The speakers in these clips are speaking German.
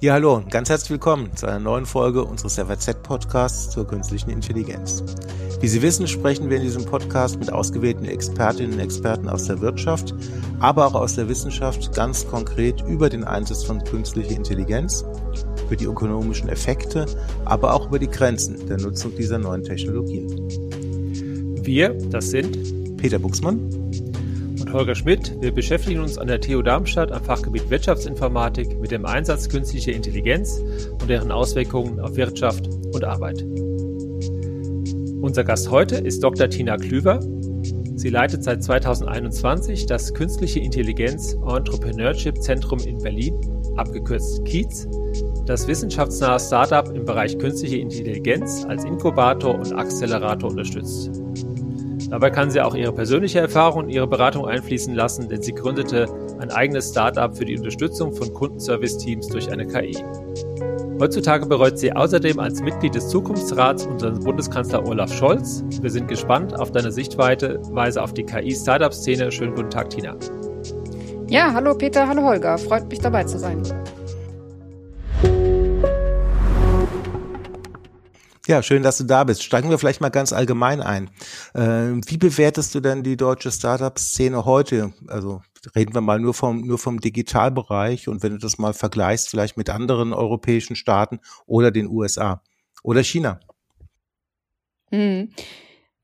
Ja, hallo und ganz herzlich willkommen zu einer neuen Folge unseres FAZ-Podcasts zur künstlichen Intelligenz. Wie Sie wissen, sprechen wir in diesem Podcast mit ausgewählten Expertinnen und Experten aus der Wirtschaft, aber auch aus der Wissenschaft ganz konkret über den Einsatz von künstlicher Intelligenz, über die ökonomischen Effekte, aber auch über die Grenzen der Nutzung dieser neuen Technologien. Wir, das sind Peter Buxmann und Holger Schmidt. Wir beschäftigen uns an der TU Darmstadt am Fachgebiet Wirtschaftsinformatik mit dem Einsatz künstlicher Intelligenz und deren Auswirkungen auf Wirtschaft und Arbeit. Unser Gast heute ist Dr. Tina Klüver. Sie leitet seit 2021 das Künstliche Intelligenz Entrepreneurship Zentrum in Berlin, abgekürzt KIEZ, das wissenschaftsnahe Startup im Bereich künstliche Intelligenz als Inkubator und Accelerator unterstützt. Dabei kann sie auch ihre persönliche Erfahrung und ihre Beratung einfließen lassen, denn sie gründete ein eigenes Startup für die Unterstützung von Kundenservice-Teams durch eine KI. Heutzutage bereut sie außerdem als Mitglied des Zukunftsrats unseren Bundeskanzler Olaf Scholz. Wir sind gespannt auf deine Sichtweise auf die KI-Startup-Szene. Schönen guten Tag, Tina. Ja, hallo Peter, hallo Holger. Freut mich dabei zu sein. Ja, schön, dass du da bist. Steigen wir vielleicht mal ganz allgemein ein. Äh, wie bewertest du denn die deutsche Startup-Szene heute? Also reden wir mal nur vom, nur vom Digitalbereich und wenn du das mal vergleichst, vielleicht mit anderen europäischen Staaten oder den USA oder China. Hm.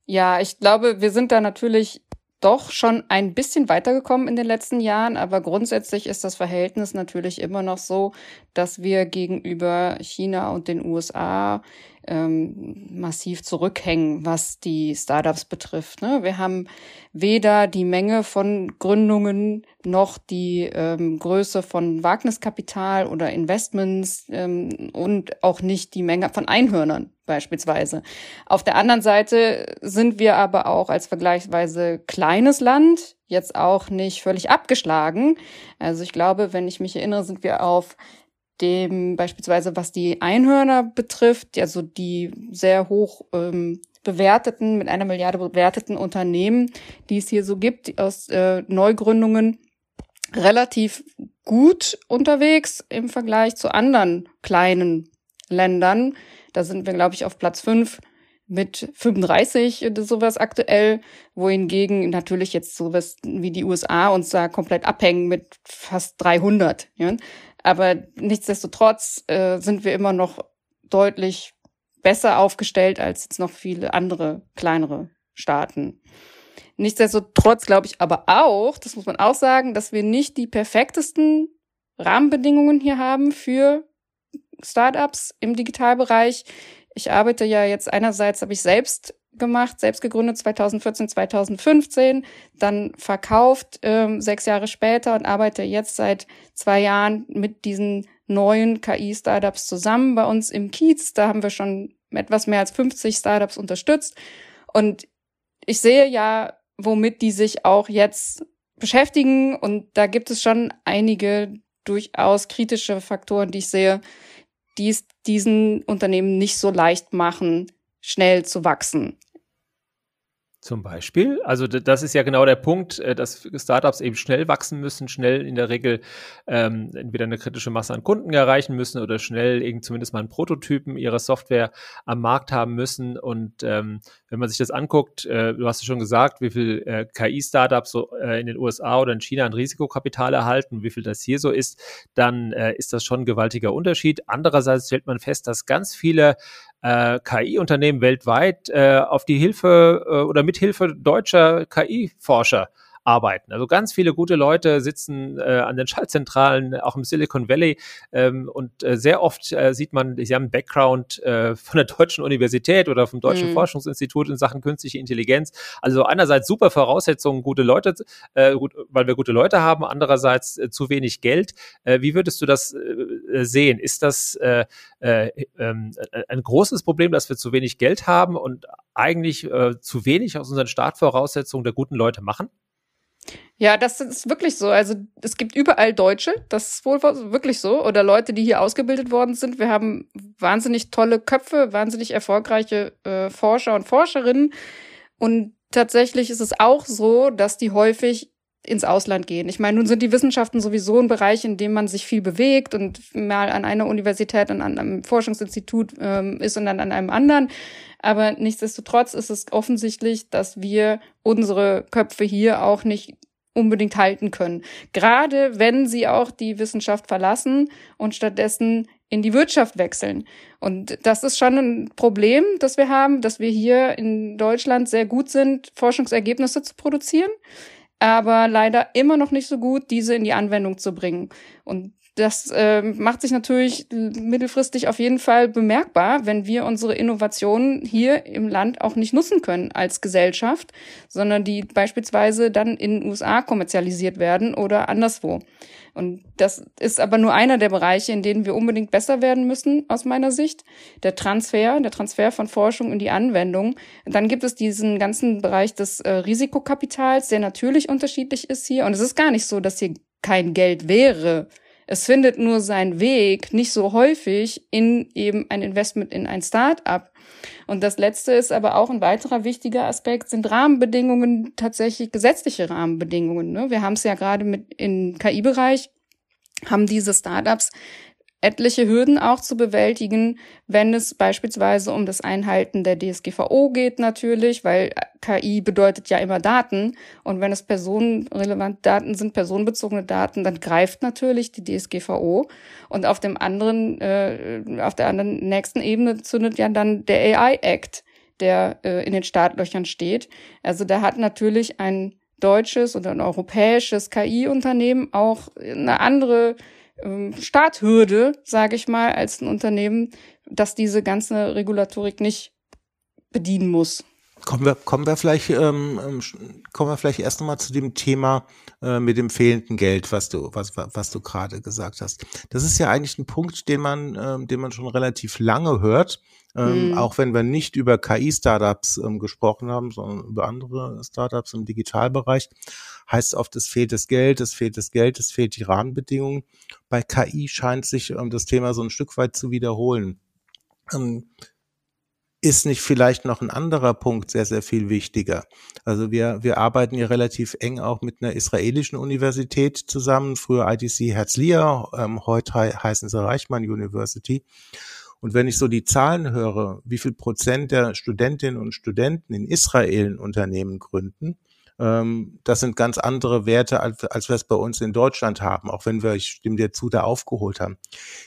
Ja, ich glaube, wir sind da natürlich doch schon ein bisschen weitergekommen in den letzten Jahren, aber grundsätzlich ist das Verhältnis natürlich immer noch so, dass wir gegenüber China und den USA ähm, massiv zurückhängen, was die Startups betrifft. Ne? Wir haben weder die Menge von Gründungen noch die ähm, Größe von Wagniskapital oder Investments ähm, und auch nicht die Menge von Einhörnern beispielsweise. Auf der anderen Seite sind wir aber auch als vergleichsweise kleines Land jetzt auch nicht völlig abgeschlagen. Also ich glaube, wenn ich mich erinnere, sind wir auf dem beispielsweise, was die Einhörner betrifft, also die sehr hoch ähm, bewerteten, mit einer Milliarde bewerteten Unternehmen, die es hier so gibt, aus äh, Neugründungen, relativ gut unterwegs im Vergleich zu anderen kleinen Ländern. Da sind wir, glaube ich, auf Platz fünf mit 35 oder sowas aktuell, wohingegen natürlich jetzt sowas wie die USA uns da komplett abhängen mit fast 300. Ja? Aber nichtsdestotrotz äh, sind wir immer noch deutlich besser aufgestellt als jetzt noch viele andere kleinere Staaten. Nichtsdestotrotz glaube ich aber auch, das muss man auch sagen, dass wir nicht die perfektesten Rahmenbedingungen hier haben für Startups im Digitalbereich. Ich arbeite ja jetzt einerseits, habe ich selbst gemacht, selbst gegründet 2014, 2015, dann verkauft ähm, sechs Jahre später und arbeite jetzt seit zwei Jahren mit diesen neuen KI-Startups zusammen bei uns im Kiez. Da haben wir schon etwas mehr als 50 Startups unterstützt. Und ich sehe ja, womit die sich auch jetzt beschäftigen. Und da gibt es schon einige durchaus kritische Faktoren, die ich sehe, die es diesen Unternehmen nicht so leicht machen, schnell zu wachsen. Zum Beispiel. Also das ist ja genau der Punkt, äh, dass Startups eben schnell wachsen müssen, schnell in der Regel ähm, entweder eine kritische Masse an Kunden erreichen müssen oder schnell eben zumindest mal einen Prototypen ihrer Software am Markt haben müssen. Und ähm, wenn man sich das anguckt, äh, du hast es schon gesagt, wie viel äh, KI-Startups so äh, in den USA oder in China an Risikokapital erhalten, wie viel das hier so ist, dann äh, ist das schon ein gewaltiger Unterschied. Andererseits stellt man fest, dass ganz viele äh, KI-Unternehmen weltweit äh, auf die Hilfe äh, oder mithilfe deutscher KI-Forscher arbeiten. Also ganz viele gute Leute sitzen äh, an den Schaltzentralen, auch im Silicon Valley. Ähm, und äh, sehr oft äh, sieht man, sie haben einen Background äh, von der Deutschen Universität oder vom Deutschen mhm. Forschungsinstitut in Sachen künstliche Intelligenz. Also einerseits super Voraussetzungen, gute Leute, äh, gut, weil wir gute Leute haben, andererseits äh, zu wenig Geld. Äh, wie würdest du das äh, sehen? Ist das äh, äh, äh, ein großes Problem, dass wir zu wenig Geld haben und eigentlich äh, zu wenig aus unseren Startvoraussetzungen der guten Leute machen? Ja, das ist wirklich so. Also es gibt überall Deutsche, das ist wohl wirklich so. Oder Leute, die hier ausgebildet worden sind. Wir haben wahnsinnig tolle Köpfe, wahnsinnig erfolgreiche äh, Forscher und Forscherinnen. Und tatsächlich ist es auch so, dass die häufig ins Ausland gehen. Ich meine, nun sind die Wissenschaften sowieso ein Bereich, in dem man sich viel bewegt und mal an einer Universität und an einem Forschungsinstitut ähm, ist und dann an einem anderen. Aber nichtsdestotrotz ist es offensichtlich, dass wir unsere Köpfe hier auch nicht unbedingt halten können. Gerade wenn sie auch die Wissenschaft verlassen und stattdessen in die Wirtschaft wechseln. Und das ist schon ein Problem, das wir haben, dass wir hier in Deutschland sehr gut sind, Forschungsergebnisse zu produzieren aber leider immer noch nicht so gut, diese in die Anwendung zu bringen. Und das äh, macht sich natürlich mittelfristig auf jeden Fall bemerkbar, wenn wir unsere Innovationen hier im Land auch nicht nutzen können als Gesellschaft, sondern die beispielsweise dann in den USA kommerzialisiert werden oder anderswo. Und das ist aber nur einer der Bereiche, in denen wir unbedingt besser werden müssen, aus meiner Sicht. Der Transfer, der Transfer von Forschung in die Anwendung. Dann gibt es diesen ganzen Bereich des äh, Risikokapitals, der natürlich unterschiedlich ist hier. Und es ist gar nicht so, dass hier kein Geld wäre. Es findet nur seinen Weg, nicht so häufig, in eben ein Investment in ein Start-up. Und das letzte ist aber auch ein weiterer wichtiger Aspekt, sind Rahmenbedingungen, tatsächlich gesetzliche Rahmenbedingungen. Ne? Wir haben es ja gerade mit im KI-Bereich, haben diese Startups etliche Hürden auch zu bewältigen, wenn es beispielsweise um das Einhalten der DSGVO geht natürlich, weil KI bedeutet ja immer Daten und wenn es personenrelevante Daten sind, personenbezogene Daten, dann greift natürlich die DSGVO und auf dem anderen, äh, auf der anderen nächsten Ebene zündet ja dann der AI Act, der äh, in den Startlöchern steht. Also da hat natürlich ein deutsches oder ein europäisches KI-Unternehmen auch eine andere ähm, Starthürde, sage ich mal, als ein Unternehmen, das diese ganze Regulatorik nicht bedienen muss. Kommen wir, kommen wir vielleicht, ähm, ähm kommen wir vielleicht erst nochmal zu dem Thema äh, mit dem fehlenden Geld, was du, was, was du gerade gesagt hast. Das ist ja eigentlich ein Punkt, den man, ähm, den man schon relativ lange hört, ähm, mhm. auch wenn wir nicht über KI-Startups ähm, gesprochen haben, sondern über andere Startups im Digitalbereich heißt oft, es fehlt das Geld, es fehlt das Geld, es fehlt die Rahmenbedingungen. Bei KI scheint sich ähm, das Thema so ein Stück weit zu wiederholen. Ähm, ist nicht vielleicht noch ein anderer Punkt sehr, sehr viel wichtiger? Also wir, wir arbeiten ja relativ eng auch mit einer israelischen Universität zusammen, früher ITC Herzliya, ähm, heute heißen sie Reichmann University. Und wenn ich so die Zahlen höre, wie viel Prozent der Studentinnen und Studenten in Israel Unternehmen gründen, ähm, das sind ganz andere Werte, als, als wir es bei uns in Deutschland haben, auch wenn wir, ich stimme dir zu, da aufgeholt haben.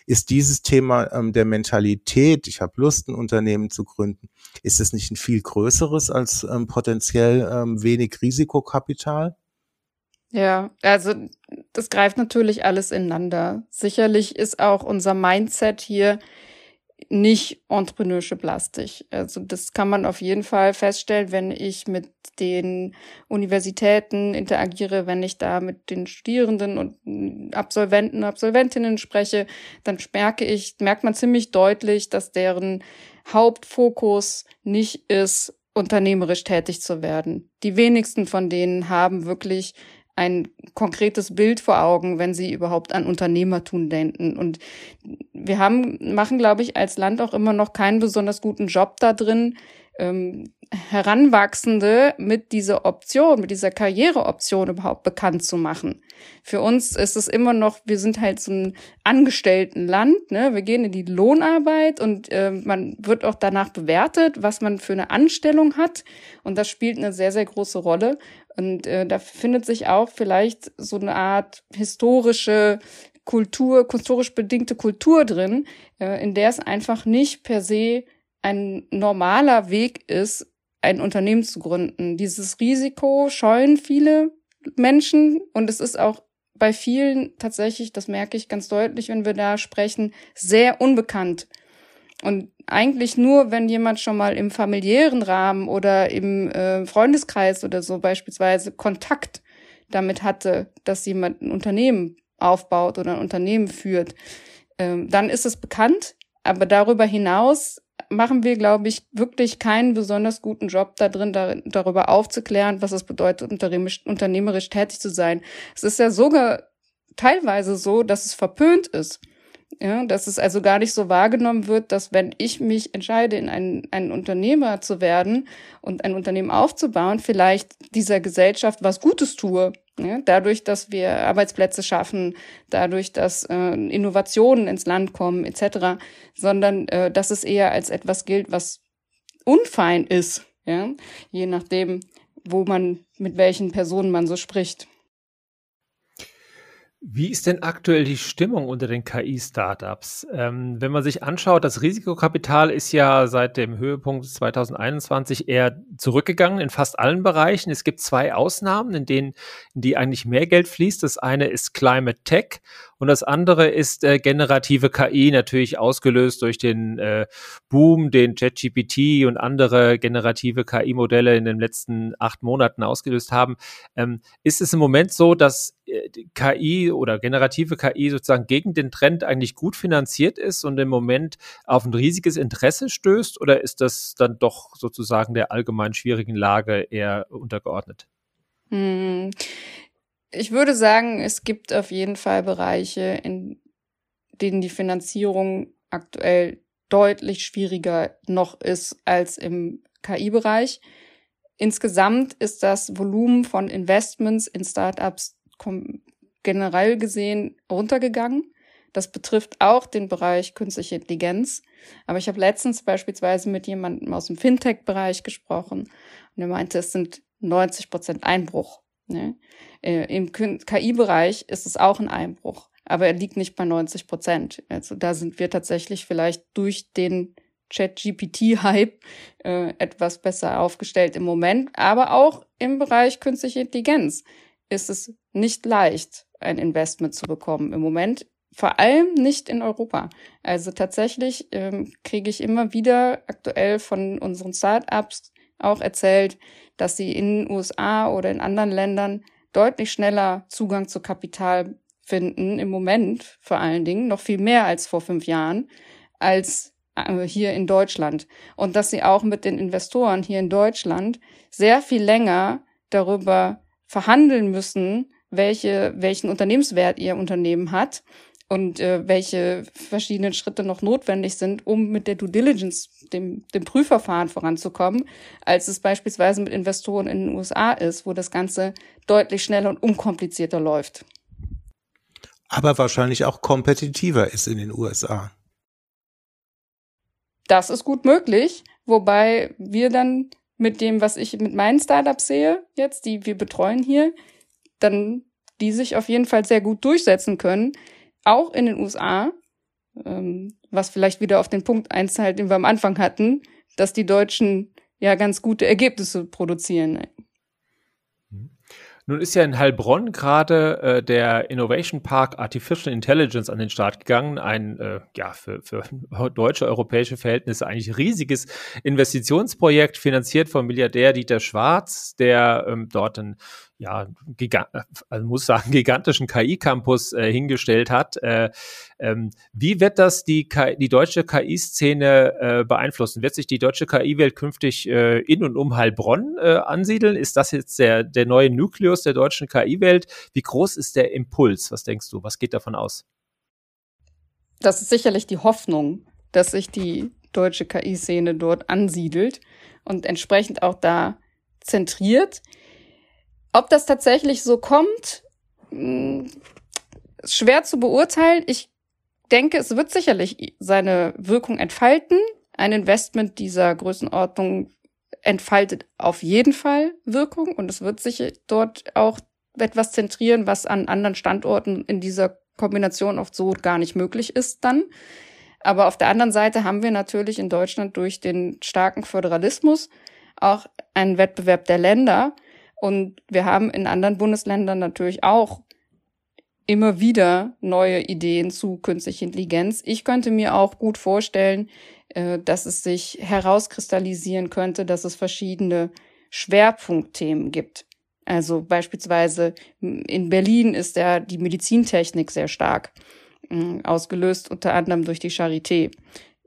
Ist dieses Thema ähm, der Mentalität, ich habe Lust, ein Unternehmen zu gründen, ist es nicht ein viel größeres als ähm, potenziell ähm, wenig Risikokapital? Ja, also das greift natürlich alles ineinander. Sicherlich ist auch unser Mindset hier nicht entrepreneurship-lastig. Also das kann man auf jeden Fall feststellen, wenn ich mit den Universitäten interagiere, wenn ich da mit den Studierenden und Absolventen, Absolventinnen spreche, dann merke ich, merkt man ziemlich deutlich, dass deren Hauptfokus nicht ist, unternehmerisch tätig zu werden. Die wenigsten von denen haben wirklich ein konkretes Bild vor Augen, wenn sie überhaupt an Unternehmertum denken. Und wir haben, machen, glaube ich, als Land auch immer noch keinen besonders guten Job da drin, ähm, Heranwachsende mit dieser Option, mit dieser Karriereoption überhaupt bekannt zu machen. Für uns ist es immer noch, wir sind halt so ein Angestelltenland, ne? Wir gehen in die Lohnarbeit und äh, man wird auch danach bewertet, was man für eine Anstellung hat. Und das spielt eine sehr, sehr große Rolle. Und äh, da findet sich auch vielleicht so eine Art historische Kultur, historisch bedingte Kultur drin, äh, in der es einfach nicht per se ein normaler Weg ist, ein Unternehmen zu gründen. Dieses Risiko scheuen viele Menschen und es ist auch bei vielen tatsächlich, das merke ich ganz deutlich, wenn wir da sprechen, sehr unbekannt. Und eigentlich nur, wenn jemand schon mal im familiären Rahmen oder im äh, Freundeskreis oder so beispielsweise Kontakt damit hatte, dass jemand ein Unternehmen aufbaut oder ein Unternehmen führt, ähm, dann ist es bekannt. Aber darüber hinaus machen wir, glaube ich, wirklich keinen besonders guten Job da drin, da, darüber aufzuklären, was es bedeutet, unternehmerisch, unternehmerisch tätig zu sein. Es ist ja sogar teilweise so, dass es verpönt ist. Ja, dass es also gar nicht so wahrgenommen wird, dass wenn ich mich entscheide, in ein, ein Unternehmer zu werden und ein Unternehmen aufzubauen, vielleicht dieser Gesellschaft was Gutes tue. Ja, dadurch, dass wir Arbeitsplätze schaffen, dadurch, dass äh, Innovationen ins Land kommen, etc., sondern äh, dass es eher als etwas gilt, was unfein ist, ja, je nachdem, wo man, mit welchen Personen man so spricht. Wie ist denn aktuell die Stimmung unter den KI-Startups? Ähm, wenn man sich anschaut, das Risikokapital ist ja seit dem Höhepunkt 2021 eher zurückgegangen in fast allen Bereichen. Es gibt zwei Ausnahmen, in denen in die eigentlich mehr Geld fließt. Das eine ist Climate Tech und das andere ist äh, generative KI, natürlich ausgelöst durch den äh, Boom, den ChatGPT und andere generative KI-Modelle in den letzten acht Monaten ausgelöst haben. Ähm, ist es im Moment so, dass KI oder generative KI sozusagen gegen den Trend eigentlich gut finanziert ist und im Moment auf ein riesiges Interesse stößt? Oder ist das dann doch sozusagen der allgemein schwierigen Lage eher untergeordnet? Hm. Ich würde sagen, es gibt auf jeden Fall Bereiche, in denen die Finanzierung aktuell deutlich schwieriger noch ist als im KI-Bereich. Insgesamt ist das Volumen von Investments in Startups generell gesehen runtergegangen. Das betrifft auch den Bereich künstliche Intelligenz. Aber ich habe letztens beispielsweise mit jemandem aus dem Fintech-Bereich gesprochen und er meinte, es sind 90 Prozent Einbruch. Ne? Äh, Im KI-Bereich ist es auch ein Einbruch, aber er liegt nicht bei 90 Prozent. Also da sind wir tatsächlich vielleicht durch den Chat-GPT-Hype äh, etwas besser aufgestellt im Moment, aber auch im Bereich künstliche Intelligenz ist es nicht leicht, ein Investment zu bekommen im Moment. Vor allem nicht in Europa. Also tatsächlich ähm, kriege ich immer wieder aktuell von unseren Startups auch erzählt, dass sie in den USA oder in anderen Ländern deutlich schneller Zugang zu Kapital finden, im Moment vor allen Dingen, noch viel mehr als vor fünf Jahren, als äh, hier in Deutschland. Und dass sie auch mit den Investoren hier in Deutschland sehr viel länger darüber verhandeln müssen, welche, welchen Unternehmenswert ihr Unternehmen hat und äh, welche verschiedenen Schritte noch notwendig sind, um mit der Due Diligence, dem, dem Prüfverfahren voranzukommen, als es beispielsweise mit Investoren in den USA ist, wo das Ganze deutlich schneller und unkomplizierter läuft. Aber wahrscheinlich auch kompetitiver ist in den USA. Das ist gut möglich, wobei wir dann mit dem, was ich mit meinen Startups sehe, jetzt, die wir betreuen hier, dann die sich auf jeden Fall sehr gut durchsetzen können, auch in den USA, ähm, was vielleicht wieder auf den Punkt einzahlt, den wir am Anfang hatten, dass die Deutschen ja ganz gute Ergebnisse produzieren. Nun ist ja in Heilbronn gerade äh, der Innovation Park Artificial Intelligence an den Start gegangen. Ein, äh, ja, für, für deutsche, europäische Verhältnisse eigentlich riesiges Investitionsprojekt, finanziert vom Milliardär Dieter Schwarz, der ähm, dort ein ja, gigant, also muss sagen, gigantischen KI-Campus äh, hingestellt hat. Äh, ähm, wie wird das die, KI, die deutsche KI-Szene äh, beeinflussen? Wird sich die deutsche KI-Welt künftig äh, in und um Heilbronn äh, ansiedeln? Ist das jetzt der, der neue Nukleus der deutschen KI-Welt? Wie groß ist der Impuls? Was denkst du? Was geht davon aus? Das ist sicherlich die Hoffnung, dass sich die deutsche KI-Szene dort ansiedelt und entsprechend auch da zentriert. Ob das tatsächlich so kommt, hm, ist schwer zu beurteilen. Ich denke, es wird sicherlich seine Wirkung entfalten. Ein Investment dieser Größenordnung entfaltet auf jeden Fall Wirkung und es wird sich dort auch etwas zentrieren, was an anderen Standorten in dieser Kombination oft so gar nicht möglich ist dann. Aber auf der anderen Seite haben wir natürlich in Deutschland durch den starken Föderalismus auch einen Wettbewerb der Länder, und wir haben in anderen Bundesländern natürlich auch immer wieder neue Ideen zu künstlicher Intelligenz. Ich könnte mir auch gut vorstellen, äh, dass es sich herauskristallisieren könnte, dass es verschiedene Schwerpunktthemen gibt. Also beispielsweise in Berlin ist ja die Medizintechnik sehr stark, ausgelöst unter anderem durch die Charité.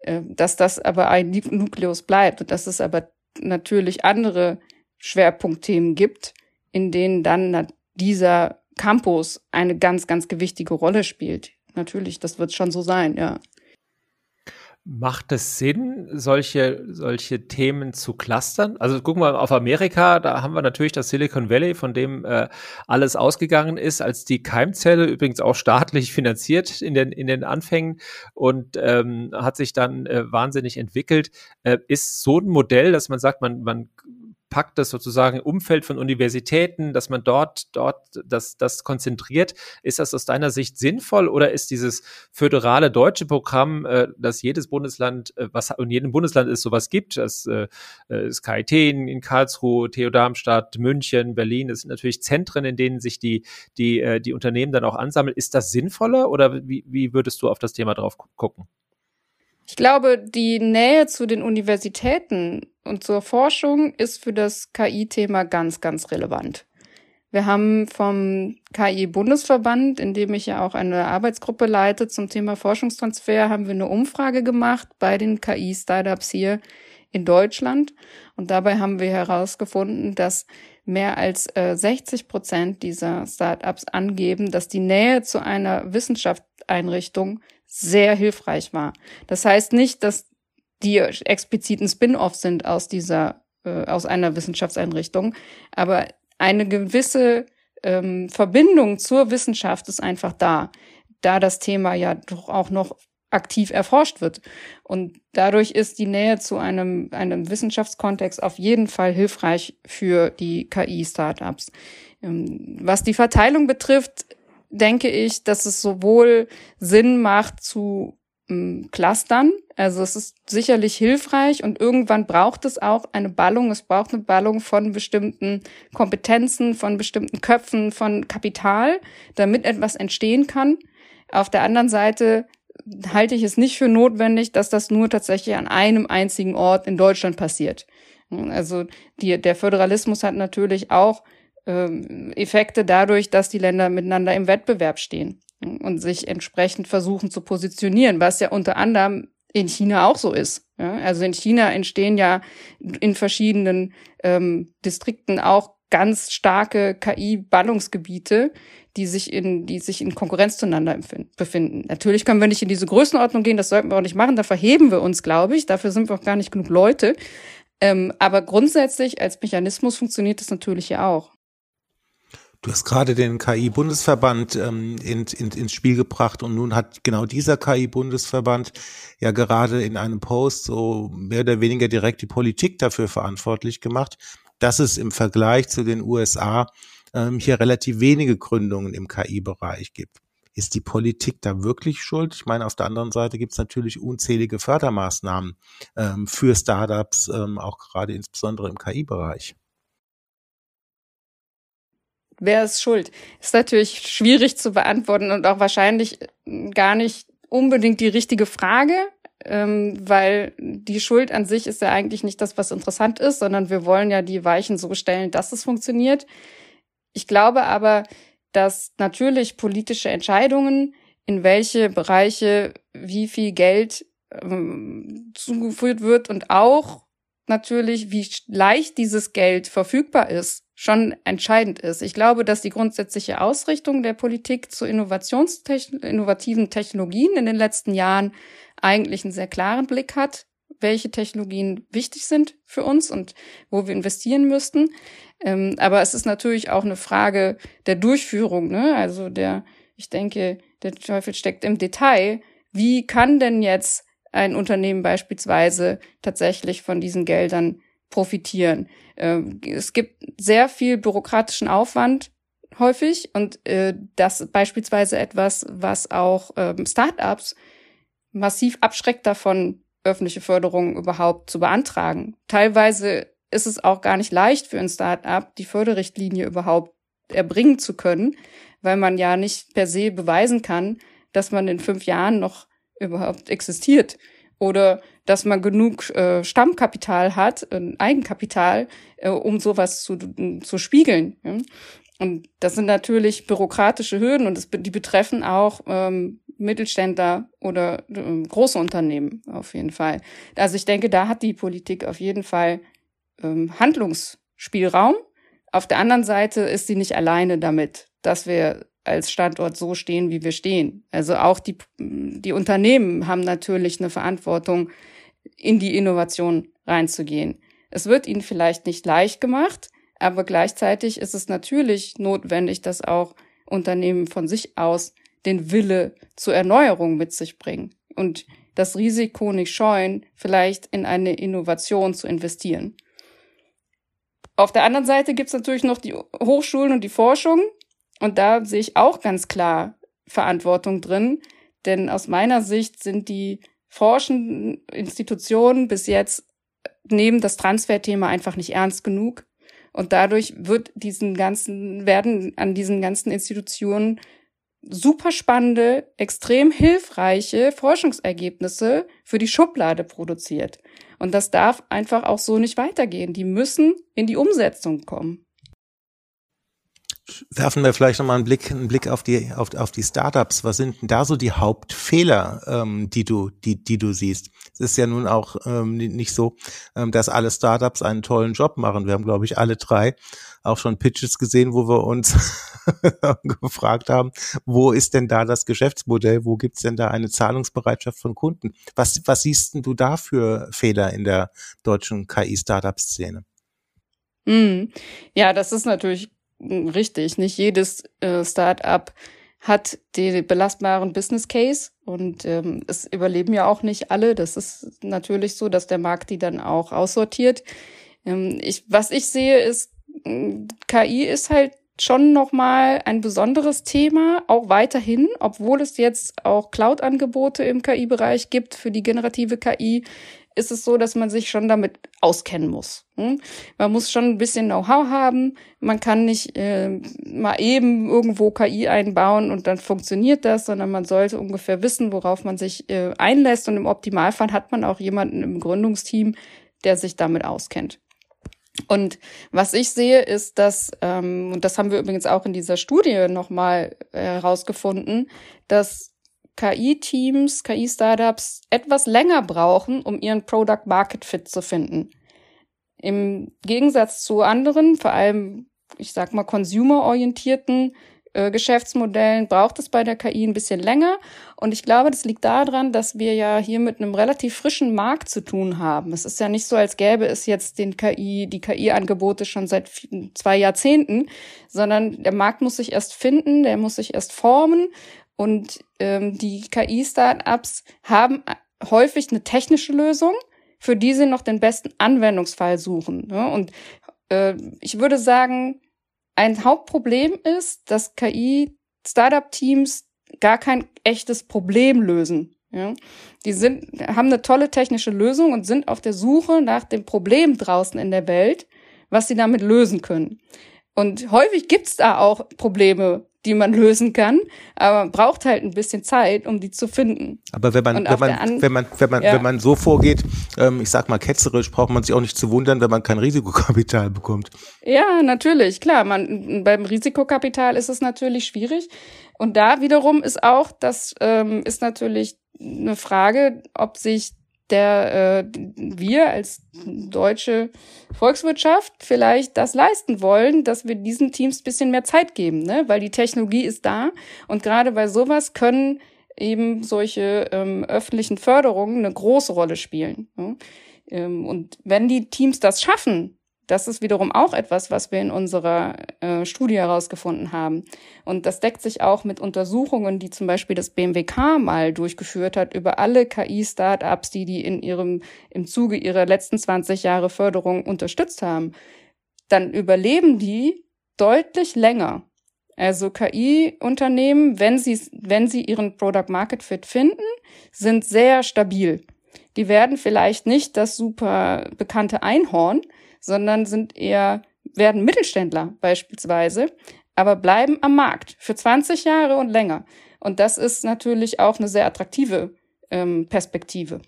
Äh, dass das aber ein Nukleus bleibt und dass es aber natürlich andere Schwerpunktthemen gibt, in denen dann dieser Campus eine ganz, ganz gewichtige Rolle spielt. natürlich, das wird schon so sein, ja. Macht es Sinn, solche, solche Themen zu clustern? Also gucken wir auf Amerika, da haben wir natürlich das Silicon Valley, von dem äh, alles ausgegangen ist, als die Keimzelle, übrigens auch staatlich finanziert in den, in den Anfängen und ähm, hat sich dann äh, wahnsinnig entwickelt. Äh, ist so ein Modell, dass man sagt, man, man packt das sozusagen Umfeld von Universitäten, dass man dort, dort das, das konzentriert. Ist das aus deiner Sicht sinnvoll oder ist dieses föderale deutsche Programm, äh, dass jedes Bundesland, äh, was in jedem Bundesland es sowas gibt, das, äh, äh das KIT in, in Karlsruhe, TU Darmstadt, München, Berlin, das sind natürlich Zentren, in denen sich die, die, äh, die Unternehmen dann auch ansammeln. Ist das sinnvoller oder wie, wie würdest du auf das Thema drauf gucken? Ich glaube, die Nähe zu den Universitäten und zur Forschung ist für das KI-Thema ganz, ganz relevant. Wir haben vom KI-Bundesverband, in dem ich ja auch eine Arbeitsgruppe leite zum Thema Forschungstransfer, haben wir eine Umfrage gemacht bei den KI-Startups hier in Deutschland. Und dabei haben wir herausgefunden, dass mehr als äh, 60 Prozent dieser Startups angeben, dass die Nähe zu einer Wissenschaftseinrichtung sehr hilfreich war. Das heißt nicht, dass die expliziten Spin-off sind aus dieser, äh, aus einer Wissenschaftseinrichtung, aber eine gewisse ähm, Verbindung zur Wissenschaft ist einfach da, da das Thema ja doch auch noch aktiv erforscht wird. Und dadurch ist die Nähe zu einem, einem Wissenschaftskontext auf jeden Fall hilfreich für die KI-Startups. Ähm, was die Verteilung betrifft, denke ich, dass es sowohl Sinn macht zu ähm, clustern. Also es ist sicherlich hilfreich und irgendwann braucht es auch eine Ballung. Es braucht eine Ballung von bestimmten Kompetenzen, von bestimmten Köpfen, von Kapital, damit etwas entstehen kann. Auf der anderen Seite halte ich es nicht für notwendig, dass das nur tatsächlich an einem einzigen Ort in Deutschland passiert. Also die, der Föderalismus hat natürlich auch ähm, Effekte dadurch, dass die Länder miteinander im Wettbewerb stehen und sich entsprechend versuchen zu positionieren, was ja unter anderem in China auch so ist. Ja, also in China entstehen ja in verschiedenen ähm, Distrikten auch ganz starke KI-Ballungsgebiete, die sich in, die sich in Konkurrenz zueinander befinden. Natürlich können wir nicht in diese Größenordnung gehen, das sollten wir auch nicht machen, da verheben wir uns, glaube ich. Dafür sind wir auch gar nicht genug Leute. Ähm, aber grundsätzlich als Mechanismus funktioniert das natürlich ja auch. Du hast gerade den KI-Bundesverband ähm, in, in, ins Spiel gebracht und nun hat genau dieser KI-Bundesverband ja gerade in einem Post so mehr oder weniger direkt die Politik dafür verantwortlich gemacht, dass es im Vergleich zu den USA ähm, hier relativ wenige Gründungen im KI-Bereich gibt. Ist die Politik da wirklich schuld? Ich meine, auf der anderen Seite gibt es natürlich unzählige Fördermaßnahmen ähm, für Startups, ähm, auch gerade insbesondere im KI-Bereich. Wer ist schuld? Ist natürlich schwierig zu beantworten und auch wahrscheinlich gar nicht unbedingt die richtige Frage, ähm, weil die Schuld an sich ist ja eigentlich nicht das, was interessant ist, sondern wir wollen ja die Weichen so stellen, dass es funktioniert. Ich glaube aber, dass natürlich politische Entscheidungen, in welche Bereiche wie viel Geld ähm, zugeführt wird und auch natürlich, wie leicht dieses Geld verfügbar ist, schon entscheidend ist. Ich glaube, dass die grundsätzliche Ausrichtung der Politik zu Innovationstechn innovativen Technologien in den letzten Jahren eigentlich einen sehr klaren Blick hat, welche Technologien wichtig sind für uns und wo wir investieren müssten. Ähm, aber es ist natürlich auch eine Frage der Durchführung. Ne? Also der, ich denke, der Teufel steckt im Detail. Wie kann denn jetzt ein Unternehmen beispielsweise tatsächlich von diesen Geldern profitieren. Ähm, es gibt sehr viel bürokratischen Aufwand häufig und äh, das beispielsweise etwas, was auch ähm, Startups massiv abschreckt davon, öffentliche Förderung überhaupt zu beantragen. Teilweise ist es auch gar nicht leicht für ein Startup, die Förderrichtlinie überhaupt erbringen zu können, weil man ja nicht per se beweisen kann, dass man in fünf Jahren noch überhaupt existiert oder dass man genug äh, Stammkapital hat, äh, Eigenkapital, äh, um sowas zu, zu spiegeln. Ja? Und das sind natürlich bürokratische Hürden und das, die betreffen auch ähm, Mittelständler oder äh, große Unternehmen auf jeden Fall. Also ich denke, da hat die Politik auf jeden Fall ähm, Handlungsspielraum. Auf der anderen Seite ist sie nicht alleine damit, dass wir als Standort so stehen, wie wir stehen. Also auch die, die Unternehmen haben natürlich eine Verantwortung, in die Innovation reinzugehen. Es wird ihnen vielleicht nicht leicht gemacht, aber gleichzeitig ist es natürlich notwendig, dass auch Unternehmen von sich aus den Wille zur Erneuerung mit sich bringen und das Risiko nicht scheuen, vielleicht in eine Innovation zu investieren. Auf der anderen Seite gibt es natürlich noch die Hochschulen und die Forschung. Und da sehe ich auch ganz klar Verantwortung drin. Denn aus meiner Sicht sind die forschenden Institutionen bis jetzt nehmen das Transferthema einfach nicht ernst genug. Und dadurch wird diesen ganzen, werden an diesen ganzen Institutionen super spannende, extrem hilfreiche Forschungsergebnisse für die Schublade produziert. Und das darf einfach auch so nicht weitergehen. Die müssen in die Umsetzung kommen. Werfen wir vielleicht nochmal einen Blick, einen Blick auf die, auf, auf die Startups. Was sind denn da so die Hauptfehler, ähm, die du, die, die du siehst? Es ist ja nun auch ähm, nicht so, ähm, dass alle Startups einen tollen Job machen. Wir haben, glaube ich, alle drei auch schon Pitches gesehen, wo wir uns gefragt haben, wo ist denn da das Geschäftsmodell? Wo gibt's denn da eine Zahlungsbereitschaft von Kunden? Was, was siehst denn du da für Fehler in der deutschen KI-Startup-Szene? Mm, ja, das ist natürlich richtig. Nicht jedes äh, Startup hat den belastbaren Business Case und ähm, es überleben ja auch nicht alle. Das ist natürlich so, dass der Markt die dann auch aussortiert. Ähm, ich, was ich sehe, ist, KI ist halt schon nochmal ein besonderes Thema, auch weiterhin, obwohl es jetzt auch Cloud-Angebote im KI-Bereich gibt für die generative KI, ist es so, dass man sich schon damit auskennen muss. Hm? Man muss schon ein bisschen Know-how haben. Man kann nicht äh, mal eben irgendwo KI einbauen und dann funktioniert das, sondern man sollte ungefähr wissen, worauf man sich äh, einlässt. Und im Optimalfall hat man auch jemanden im Gründungsteam, der sich damit auskennt. Und was ich sehe, ist, dass, ähm, und das haben wir übrigens auch in dieser Studie nochmal herausgefunden, dass KI-Teams, KI-Startups etwas länger brauchen, um ihren Product Market Fit zu finden. Im Gegensatz zu anderen, vor allem, ich sag mal, consumer-orientierten äh, Geschäftsmodellen braucht es bei der KI ein bisschen länger. Und ich glaube, das liegt daran, dass wir ja hier mit einem relativ frischen Markt zu tun haben. Es ist ja nicht so, als gäbe es jetzt den KI, die KI-Angebote schon seit zwei Jahrzehnten, sondern der Markt muss sich erst finden, der muss sich erst formen. Und ähm, die KI-Startups haben häufig eine technische Lösung, für die sie noch den besten Anwendungsfall suchen. Ne? Und äh, ich würde sagen, ein Hauptproblem ist, dass KI-Startup-Teams gar kein echtes Problem lösen. Ja? Die sind, haben eine tolle technische Lösung und sind auf der Suche nach dem Problem draußen in der Welt, was sie damit lösen können. Und häufig gibt's da auch Probleme, die man lösen kann, aber man braucht halt ein bisschen Zeit, um die zu finden. Aber wenn man, wenn man, wenn man, wenn man, ja. wenn man so vorgeht, ähm, ich sag mal ketzerisch, braucht man sich auch nicht zu wundern, wenn man kein Risikokapital bekommt. Ja, natürlich, klar. Man, beim Risikokapital ist es natürlich schwierig. Und da wiederum ist auch, das ähm, ist natürlich eine Frage, ob sich der äh, wir als deutsche Volkswirtschaft vielleicht das leisten wollen, dass wir diesen Teams bisschen mehr Zeit geben, ne? weil die Technologie ist da und gerade bei sowas können eben solche ähm, öffentlichen Förderungen eine große Rolle spielen. Ne? Ähm, und wenn die Teams das schaffen, das ist wiederum auch etwas, was wir in unserer äh, Studie herausgefunden haben. Und das deckt sich auch mit Untersuchungen, die zum Beispiel das BMWK mal durchgeführt hat über alle KI-Startups, die die in ihrem, im Zuge ihrer letzten 20 Jahre Förderung unterstützt haben. Dann überleben die deutlich länger. Also KI-Unternehmen, wenn sie, wenn sie ihren Product Market Fit finden, sind sehr stabil. Die werden vielleicht nicht das super bekannte Einhorn, sondern sind eher, werden Mittelständler beispielsweise, aber bleiben am Markt für 20 Jahre und länger. Und das ist natürlich auch eine sehr attraktive ähm, Perspektive.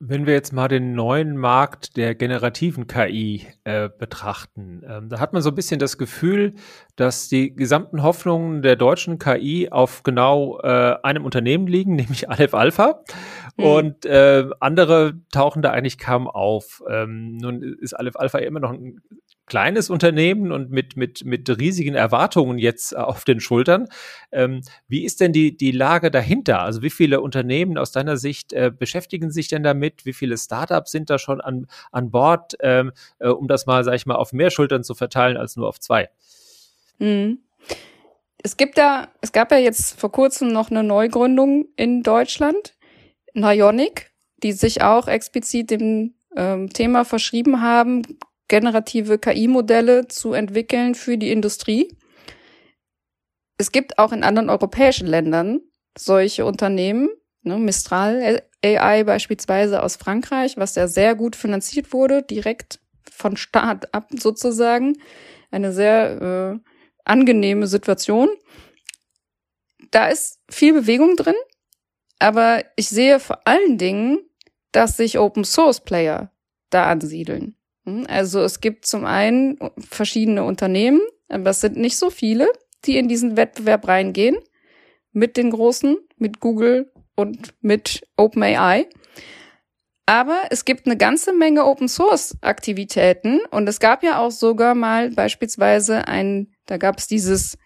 Wenn wir jetzt mal den neuen Markt der generativen KI äh, betrachten, ähm, da hat man so ein bisschen das Gefühl, dass die gesamten Hoffnungen der deutschen KI auf genau äh, einem Unternehmen liegen, nämlich Aleph Alpha. Mhm. Und äh, andere tauchen da eigentlich kaum auf. Ähm, nun ist Aleph Alpha immer noch ein kleines Unternehmen und mit, mit, mit riesigen Erwartungen jetzt auf den Schultern. Ähm, wie ist denn die, die Lage dahinter? Also wie viele Unternehmen aus deiner Sicht äh, beschäftigen sich denn damit? Wie viele Startups sind da schon an, an Bord, ähm, äh, um das mal, sag ich mal, auf mehr Schultern zu verteilen als nur auf zwei? Mhm. Es gibt da, es gab ja jetzt vor kurzem noch eine Neugründung in Deutschland, Nionic, die sich auch explizit dem ähm, Thema verschrieben haben, generative KI-Modelle zu entwickeln für die Industrie. Es gibt auch in anderen europäischen Ländern solche Unternehmen, ne, Mistral AI beispielsweise aus Frankreich, was ja sehr gut finanziert wurde, direkt von Start ab sozusagen. Eine sehr äh, angenehme Situation. Da ist viel Bewegung drin, aber ich sehe vor allen Dingen, dass sich Open Source Player da ansiedeln. Hm, also es gibt zum einen verschiedene Unternehmen, aber es sind nicht so viele, die in diesen Wettbewerb reingehen mit den großen, mit Google und mit OpenAI. Aber es gibt eine ganze Menge Open Source Aktivitäten und es gab ja auch sogar mal beispielsweise ein, da gab es dieses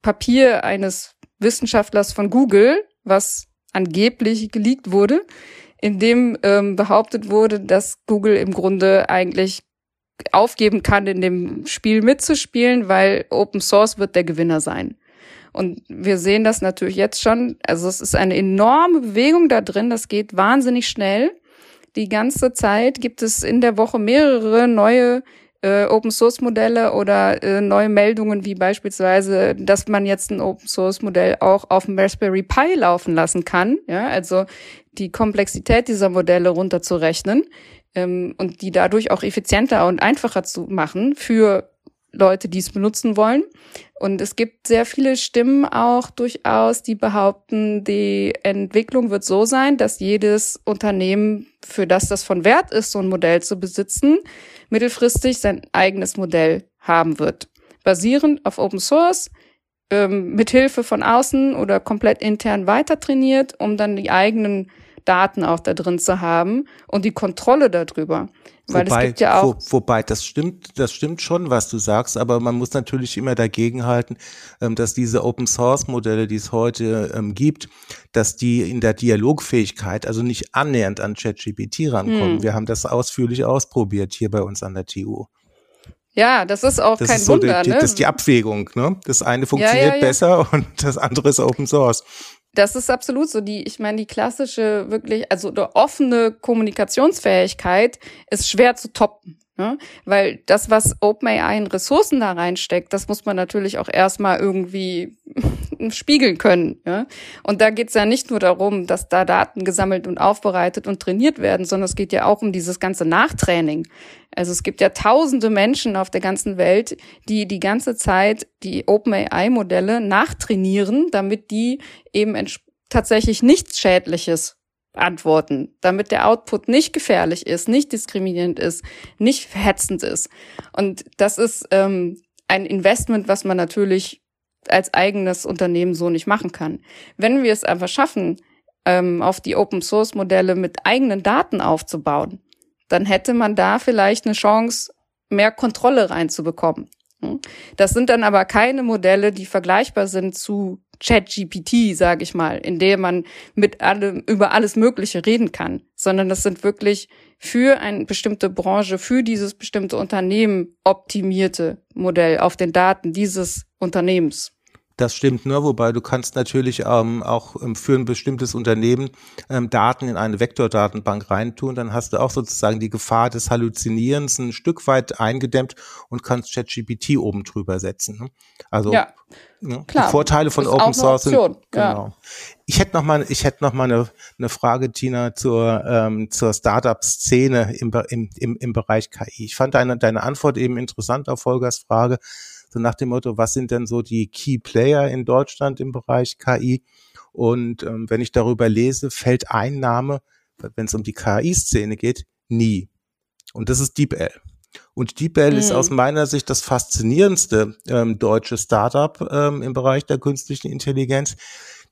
Papier eines Wissenschaftlers von Google, was angeblich geleakt wurde, in dem ähm, behauptet wurde, dass Google im Grunde eigentlich aufgeben kann, in dem Spiel mitzuspielen, weil Open Source wird der Gewinner sein. Und wir sehen das natürlich jetzt schon. Also es ist eine enorme Bewegung da drin. Das geht wahnsinnig schnell. Die ganze Zeit gibt es in der Woche mehrere neue äh, Open Source Modelle oder äh, neue Meldungen, wie beispielsweise, dass man jetzt ein Open Source Modell auch auf dem Raspberry Pi laufen lassen kann. Ja, also die Komplexität dieser Modelle runterzurechnen ähm, und die dadurch auch effizienter und einfacher zu machen für Leute, die es benutzen wollen. Und es gibt sehr viele Stimmen auch durchaus, die behaupten, die Entwicklung wird so sein, dass jedes Unternehmen, für das das von Wert ist, so ein Modell zu besitzen, mittelfristig sein eigenes Modell haben wird. Basierend auf Open Source, ähm, mit Hilfe von außen oder komplett intern weiter trainiert, um dann die eigenen Daten auch da drin zu haben und die Kontrolle darüber. Weil wobei, es gibt ja auch. Wo, wobei, das stimmt, das stimmt schon, was du sagst, aber man muss natürlich immer dagegenhalten, ähm, dass diese Open Source Modelle, die es heute ähm, gibt, dass die in der Dialogfähigkeit also nicht annähernd an ChatGPT rankommen. Hm. Wir haben das ausführlich ausprobiert hier bei uns an der TU. Ja, das ist auch das kein ist so Wunder. Die, die, ne? Das ist die Abwägung. Ne? Das eine funktioniert ja, ja, ja. besser und das andere ist Open Source. Das ist absolut so. Die, ich meine, die klassische, wirklich, also offene Kommunikationsfähigkeit ist schwer zu toppen. Ne? Weil das, was OpenAI in Ressourcen da reinsteckt, das muss man natürlich auch erstmal irgendwie spiegeln können. Ja? Und da geht's ja nicht nur darum, dass da Daten gesammelt und aufbereitet und trainiert werden, sondern es geht ja auch um dieses ganze Nachtraining. Also es gibt ja tausende Menschen auf der ganzen Welt, die die ganze Zeit die OpenAI-Modelle nachtrainieren, damit die eben tatsächlich nichts Schädliches antworten, damit der Output nicht gefährlich ist, nicht diskriminierend ist, nicht verhetzend ist. Und das ist ähm, ein Investment, was man natürlich als eigenes Unternehmen so nicht machen kann. Wenn wir es einfach schaffen, ähm, auf die Open Source Modelle mit eigenen Daten aufzubauen, dann hätte man da vielleicht eine Chance, mehr Kontrolle reinzubekommen. Hm? Das sind dann aber keine Modelle, die vergleichbar sind zu Chat-GPT, sage ich mal, in der man mit allem über alles Mögliche reden kann, sondern das sind wirklich für eine bestimmte Branche, für dieses bestimmte Unternehmen optimierte Modell auf den Daten dieses Unternehmens. Das stimmt nur, wobei du kannst natürlich ähm, auch ähm, für ein bestimmtes Unternehmen ähm, Daten in eine Vektordatenbank reintun. Dann hast du auch sozusagen die Gefahr des Halluzinierens ein Stück weit eingedämmt und kannst ChatGPT oben drüber setzen. Ne? Also ja, ne? Klar. die Vorteile von Open Source sind genau. Ja. Ich hätte noch mal, ich hätte noch mal eine, eine Frage, Tina, zur ähm, zur Startup-Szene im, im, im, im Bereich KI. Ich fand deine deine Antwort eben interessant auf Volkers Frage so nach dem Motto, was sind denn so die Key Player in Deutschland im Bereich KI? Und ähm, wenn ich darüber lese, fällt ein Name, wenn es um die KI-Szene geht, nie. Und das ist DeepL. Und DeepL mhm. ist aus meiner Sicht das faszinierendste ähm, deutsche Startup ähm, im Bereich der künstlichen Intelligenz.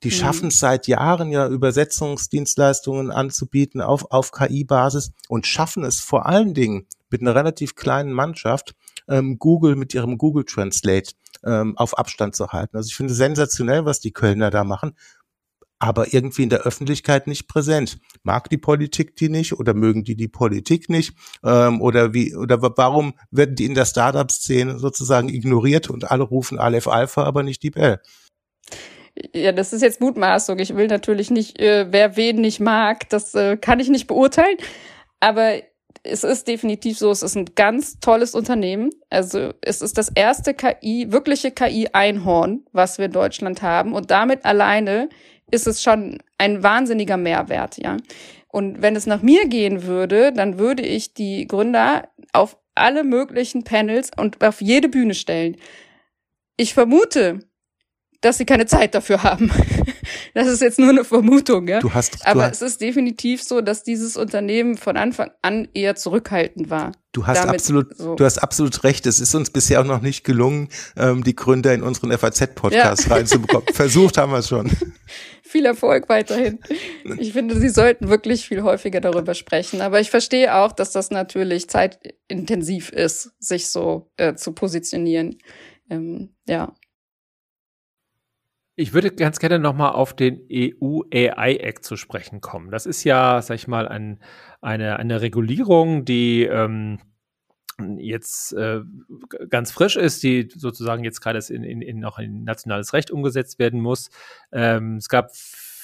Die mhm. schaffen es seit Jahren ja Übersetzungsdienstleistungen anzubieten auf, auf KI-Basis und schaffen es vor allen Dingen mit einer relativ kleinen Mannschaft ähm, Google mit ihrem Google Translate ähm, auf Abstand zu halten. Also ich finde sensationell, was die Kölner da machen aber irgendwie in der Öffentlichkeit nicht präsent. Mag die Politik die nicht oder mögen die die Politik nicht? Ähm, oder wie, oder warum werden die in der Startup-Szene sozusagen ignoriert und alle rufen Aleph Alpha, aber nicht die Bell? Ja, das ist jetzt Mutmaßung. Ich will natürlich nicht, äh, wer wen nicht mag, das äh, kann ich nicht beurteilen. Aber es ist definitiv so, es ist ein ganz tolles Unternehmen. Also es ist das erste KI, wirkliche KI-Einhorn, was wir in Deutschland haben. Und damit alleine ist es schon ein wahnsinniger Mehrwert, ja. Und wenn es nach mir gehen würde, dann würde ich die Gründer auf alle möglichen Panels und auf jede Bühne stellen. Ich vermute, dass sie keine Zeit dafür haben. Das ist jetzt nur eine Vermutung, ja. Du hast, Aber du es ist definitiv so, dass dieses Unternehmen von Anfang an eher zurückhaltend war. Du hast absolut, so. du hast absolut recht. Es ist uns bisher auch noch nicht gelungen, ähm, die Gründer in unseren FAZ-Podcast ja. reinzubekommen. Versucht haben wir es schon. Viel Erfolg weiterhin. Ich finde, Sie sollten wirklich viel häufiger darüber sprechen. Aber ich verstehe auch, dass das natürlich zeitintensiv ist, sich so äh, zu positionieren. Ähm, ja. Ich würde ganz gerne nochmal auf den EU AI Act zu sprechen kommen. Das ist ja, sag ich mal, ein, eine, eine Regulierung, die ähm, jetzt äh, ganz frisch ist, die sozusagen jetzt gerade in, in, in noch in nationales Recht umgesetzt werden muss. Ähm, es gab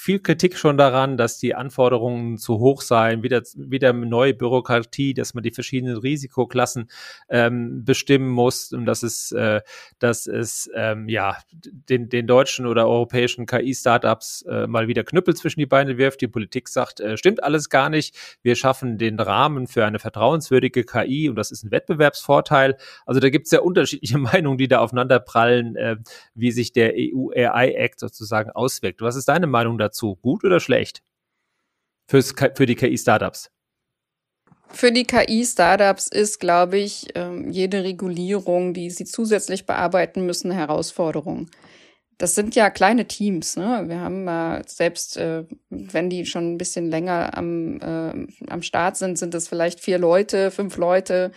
viel Kritik schon daran, dass die Anforderungen zu hoch seien, wieder, wieder neue Bürokratie, dass man die verschiedenen Risikoklassen ähm, bestimmen muss und dass es, äh, dass es ähm, ja den, den deutschen oder europäischen KI-Startups äh, mal wieder Knüppel zwischen die Beine wirft. Die Politik sagt, äh, stimmt alles gar nicht. Wir schaffen den Rahmen für eine vertrauenswürdige KI und das ist ein Wettbewerbsvorteil. Also da gibt es ja unterschiedliche Meinungen, die da aufeinander prallen, äh, wie sich der EU AI Act sozusagen auswirkt. Was ist deine Meinung dazu? Dazu? Gut oder schlecht? Fürs, für die KI-Startups? Für die KI-Startups ist, glaube ich, ähm, jede Regulierung, die sie zusätzlich bearbeiten müssen, eine Herausforderung. Das sind ja kleine Teams. Ne? Wir haben äh, selbst, äh, wenn die schon ein bisschen länger am, äh, am Start sind, sind es vielleicht vier Leute, fünf Leute.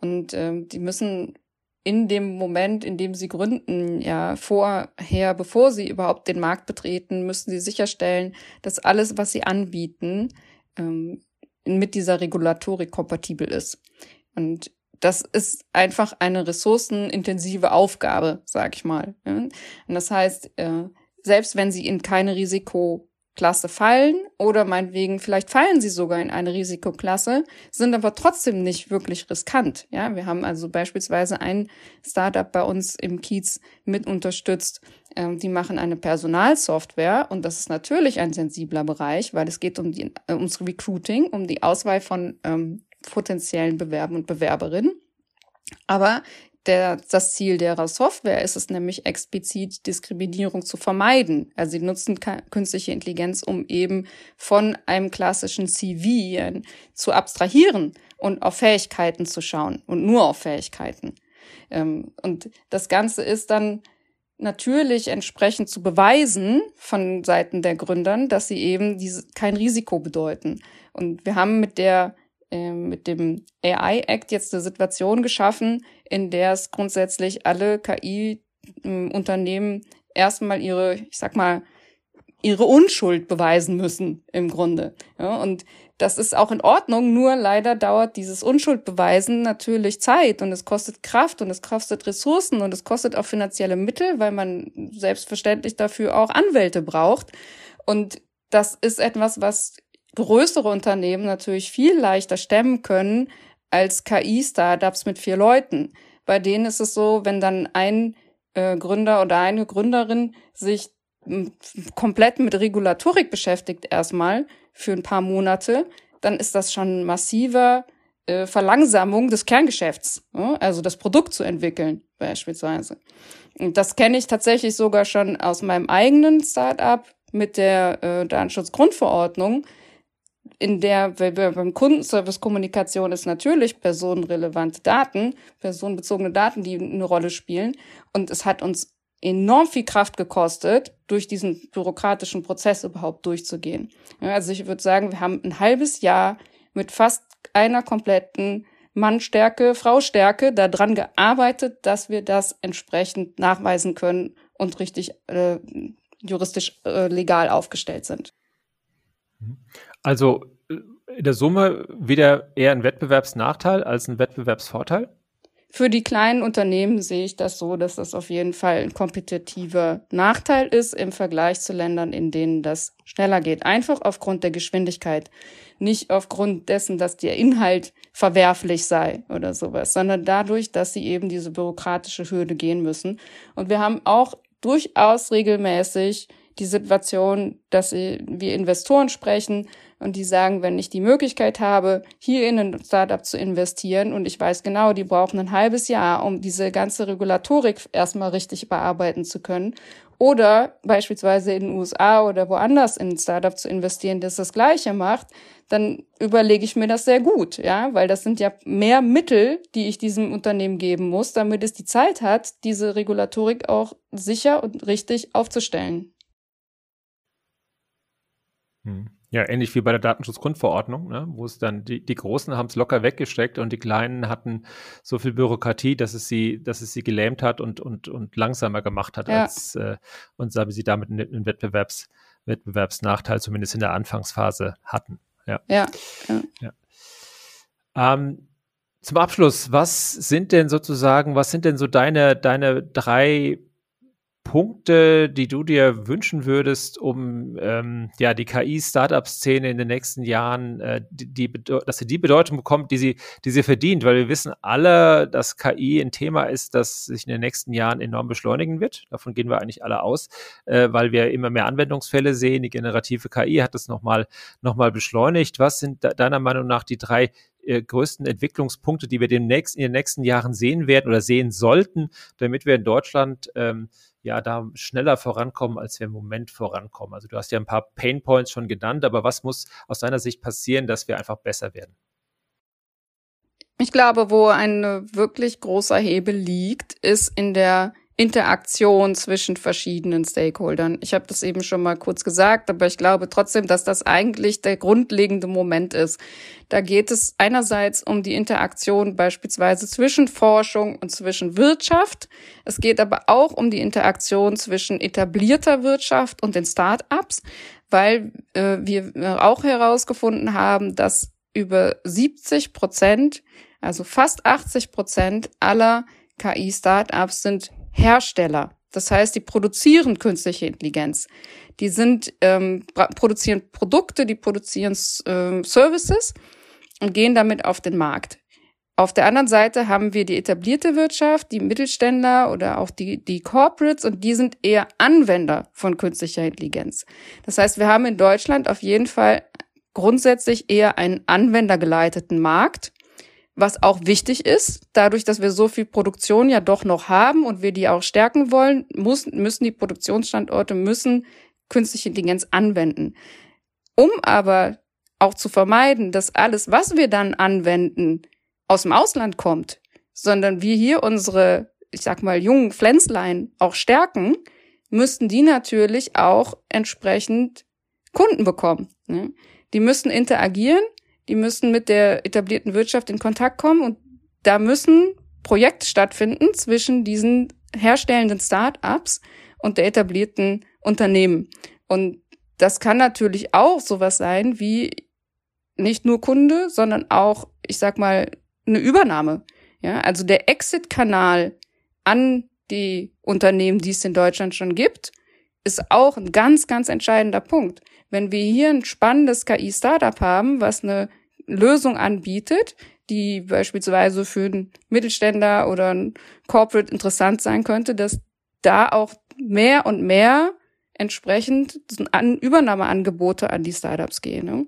Und äh, die müssen in dem Moment, in dem sie gründen, ja, vorher, bevor sie überhaupt den Markt betreten, müssen sie sicherstellen, dass alles, was sie anbieten, ähm, mit dieser Regulatorik kompatibel ist. Und das ist einfach eine ressourcenintensive Aufgabe, sag ich mal. Und das heißt, äh, selbst wenn sie in keine Risiko Klasse fallen oder meinetwegen vielleicht fallen sie sogar in eine Risikoklasse, sind aber trotzdem nicht wirklich riskant. Ja, wir haben also beispielsweise ein Startup bei uns im Kiez mit unterstützt. Ähm, die machen eine Personalsoftware und das ist natürlich ein sensibler Bereich, weil es geht um die, äh, ums Recruiting, um die Auswahl von ähm, potenziellen Bewerbern und Bewerberinnen. Aber der, das Ziel der Software ist es nämlich explizit, Diskriminierung zu vermeiden. Also sie nutzen künstliche Intelligenz, um eben von einem klassischen CV zu abstrahieren und auf Fähigkeiten zu schauen und nur auf Fähigkeiten. Ähm, und das Ganze ist dann natürlich entsprechend zu beweisen von Seiten der Gründern, dass sie eben diese, kein Risiko bedeuten. Und wir haben mit der mit dem AI Act jetzt eine Situation geschaffen, in der es grundsätzlich alle KI-Unternehmen erstmal ihre, ich sag mal, ihre Unschuld beweisen müssen im Grunde. Ja, und das ist auch in Ordnung, nur leider dauert dieses Unschuldbeweisen natürlich Zeit und es kostet Kraft und es kostet Ressourcen und es kostet auch finanzielle Mittel, weil man selbstverständlich dafür auch Anwälte braucht. Und das ist etwas, was größere Unternehmen natürlich viel leichter stemmen können als KI-Startups mit vier Leuten. Bei denen ist es so, wenn dann ein äh, Gründer oder eine Gründerin sich komplett mit Regulatorik beschäftigt erstmal für ein paar Monate, dann ist das schon massiver äh, Verlangsamung des Kerngeschäfts, ja? also das Produkt zu entwickeln beispielsweise. Und das kenne ich tatsächlich sogar schon aus meinem eigenen Startup mit der äh, Datenschutzgrundverordnung in der beim Kundenservice Kommunikation ist natürlich personenrelevante Daten, personenbezogene Daten, die eine Rolle spielen. Und es hat uns enorm viel Kraft gekostet, durch diesen bürokratischen Prozess überhaupt durchzugehen. Also ich würde sagen, wir haben ein halbes Jahr mit fast einer kompletten Mannstärke, Fraustärke daran gearbeitet, dass wir das entsprechend nachweisen können und richtig äh, juristisch äh, legal aufgestellt sind. Also äh, in der Summe wieder eher ein Wettbewerbsnachteil als ein Wettbewerbsvorteil? Für die kleinen Unternehmen sehe ich das so, dass das auf jeden Fall ein kompetitiver Nachteil ist im Vergleich zu Ländern, in denen das schneller geht. Einfach aufgrund der Geschwindigkeit. Nicht aufgrund dessen, dass der Inhalt verwerflich sei oder sowas, sondern dadurch, dass sie eben diese bürokratische Hürde gehen müssen. Und wir haben auch durchaus regelmäßig die Situation, dass wir Investoren sprechen, und die sagen, wenn ich die Möglichkeit habe, hier in ein Startup zu investieren und ich weiß genau, die brauchen ein halbes Jahr, um diese ganze Regulatorik erstmal richtig bearbeiten zu können. Oder beispielsweise in den USA oder woanders in ein Startup zu investieren, das das Gleiche macht, dann überlege ich mir das sehr gut, ja, weil das sind ja mehr Mittel, die ich diesem Unternehmen geben muss, damit es die Zeit hat, diese Regulatorik auch sicher und richtig aufzustellen. Hm. Ja, ähnlich wie bei der Datenschutzgrundverordnung, ne, wo es dann die, die Großen haben es locker weggesteckt und die Kleinen hatten so viel Bürokratie, dass es sie, dass es sie gelähmt hat und, und, und langsamer gemacht hat, ja. als äh, und sie damit einen, Wettbewerbs, Wettbewerbsnachteil zumindest in der Anfangsphase hatten. Ja. ja, ja. ja. Ähm, zum Abschluss, was sind denn sozusagen, was sind denn so deine, deine drei Punkte, die du dir wünschen würdest, um ähm, ja die KI-Startup-Szene in den nächsten Jahren, äh, die, die, dass sie die Bedeutung bekommt, die sie, die sie verdient, weil wir wissen alle, dass KI ein Thema ist, das sich in den nächsten Jahren enorm beschleunigen wird. Davon gehen wir eigentlich alle aus, äh, weil wir immer mehr Anwendungsfälle sehen. Die generative KI hat das nochmal noch mal beschleunigt. Was sind deiner Meinung nach die drei äh, größten Entwicklungspunkte, die wir demnächst in den nächsten Jahren sehen werden oder sehen sollten, damit wir in Deutschland ähm, ja da schneller vorankommen, als wir im Moment vorankommen. Also du hast ja ein paar Pain Points schon genannt, aber was muss aus deiner Sicht passieren, dass wir einfach besser werden? Ich glaube, wo ein wirklich großer Hebel liegt, ist in der Interaktion zwischen verschiedenen Stakeholdern. Ich habe das eben schon mal kurz gesagt, aber ich glaube trotzdem, dass das eigentlich der grundlegende Moment ist. Da geht es einerseits um die Interaktion beispielsweise zwischen Forschung und zwischen Wirtschaft. Es geht aber auch um die Interaktion zwischen etablierter Wirtschaft und den Start-ups, weil äh, wir auch herausgefunden haben, dass über 70 Prozent, also fast 80 Prozent aller KI-Startups sind Hersteller. Das heißt, die produzieren künstliche Intelligenz. Die sind ähm, produzieren Produkte, die produzieren äh, Services und gehen damit auf den Markt. Auf der anderen Seite haben wir die etablierte Wirtschaft, die Mittelständler oder auch die, die Corporates und die sind eher Anwender von künstlicher Intelligenz. Das heißt, wir haben in Deutschland auf jeden Fall grundsätzlich eher einen anwendergeleiteten Markt was auch wichtig ist. Dadurch, dass wir so viel Produktion ja doch noch haben und wir die auch stärken wollen, muss, müssen die Produktionsstandorte müssen künstliche Intelligenz anwenden. Um aber auch zu vermeiden, dass alles, was wir dann anwenden, aus dem Ausland kommt, sondern wir hier unsere, ich sag mal, jungen Pflänzlein auch stärken, müssten die natürlich auch entsprechend Kunden bekommen. Ne? Die müssen interagieren die müssen mit der etablierten Wirtschaft in Kontakt kommen und da müssen Projekte stattfinden zwischen diesen herstellenden Start-ups und der etablierten Unternehmen. Und das kann natürlich auch sowas sein wie nicht nur Kunde, sondern auch, ich sag mal, eine Übernahme. Ja, also der Exit-Kanal an die Unternehmen, die es in Deutschland schon gibt, ist auch ein ganz, ganz entscheidender Punkt. Wenn wir hier ein spannendes KI-Startup haben, was eine Lösung anbietet, die beispielsweise für einen Mittelständler oder ein Corporate interessant sein könnte, dass da auch mehr und mehr entsprechend an Übernahmeangebote an die Startups gehen. Ne?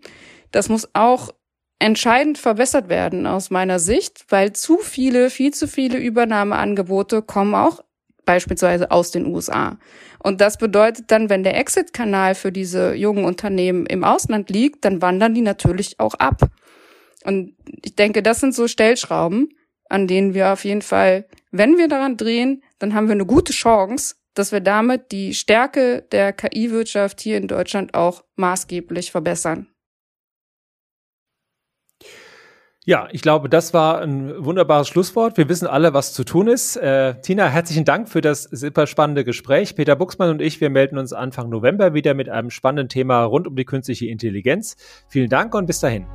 Das muss auch entscheidend verbessert werden aus meiner Sicht, weil zu viele, viel zu viele Übernahmeangebote kommen auch beispielsweise aus den USA. Und das bedeutet dann, wenn der Exit-Kanal für diese jungen Unternehmen im Ausland liegt, dann wandern die natürlich auch ab. Und ich denke, das sind so Stellschrauben, an denen wir auf jeden Fall, wenn wir daran drehen, dann haben wir eine gute Chance, dass wir damit die Stärke der KI-Wirtschaft hier in Deutschland auch maßgeblich verbessern. Ja, ich glaube, das war ein wunderbares Schlusswort. Wir wissen alle, was zu tun ist. Äh, Tina, herzlichen Dank für das super spannende Gespräch. Peter Buxmann und ich, wir melden uns Anfang November wieder mit einem spannenden Thema rund um die künstliche Intelligenz. Vielen Dank und bis dahin.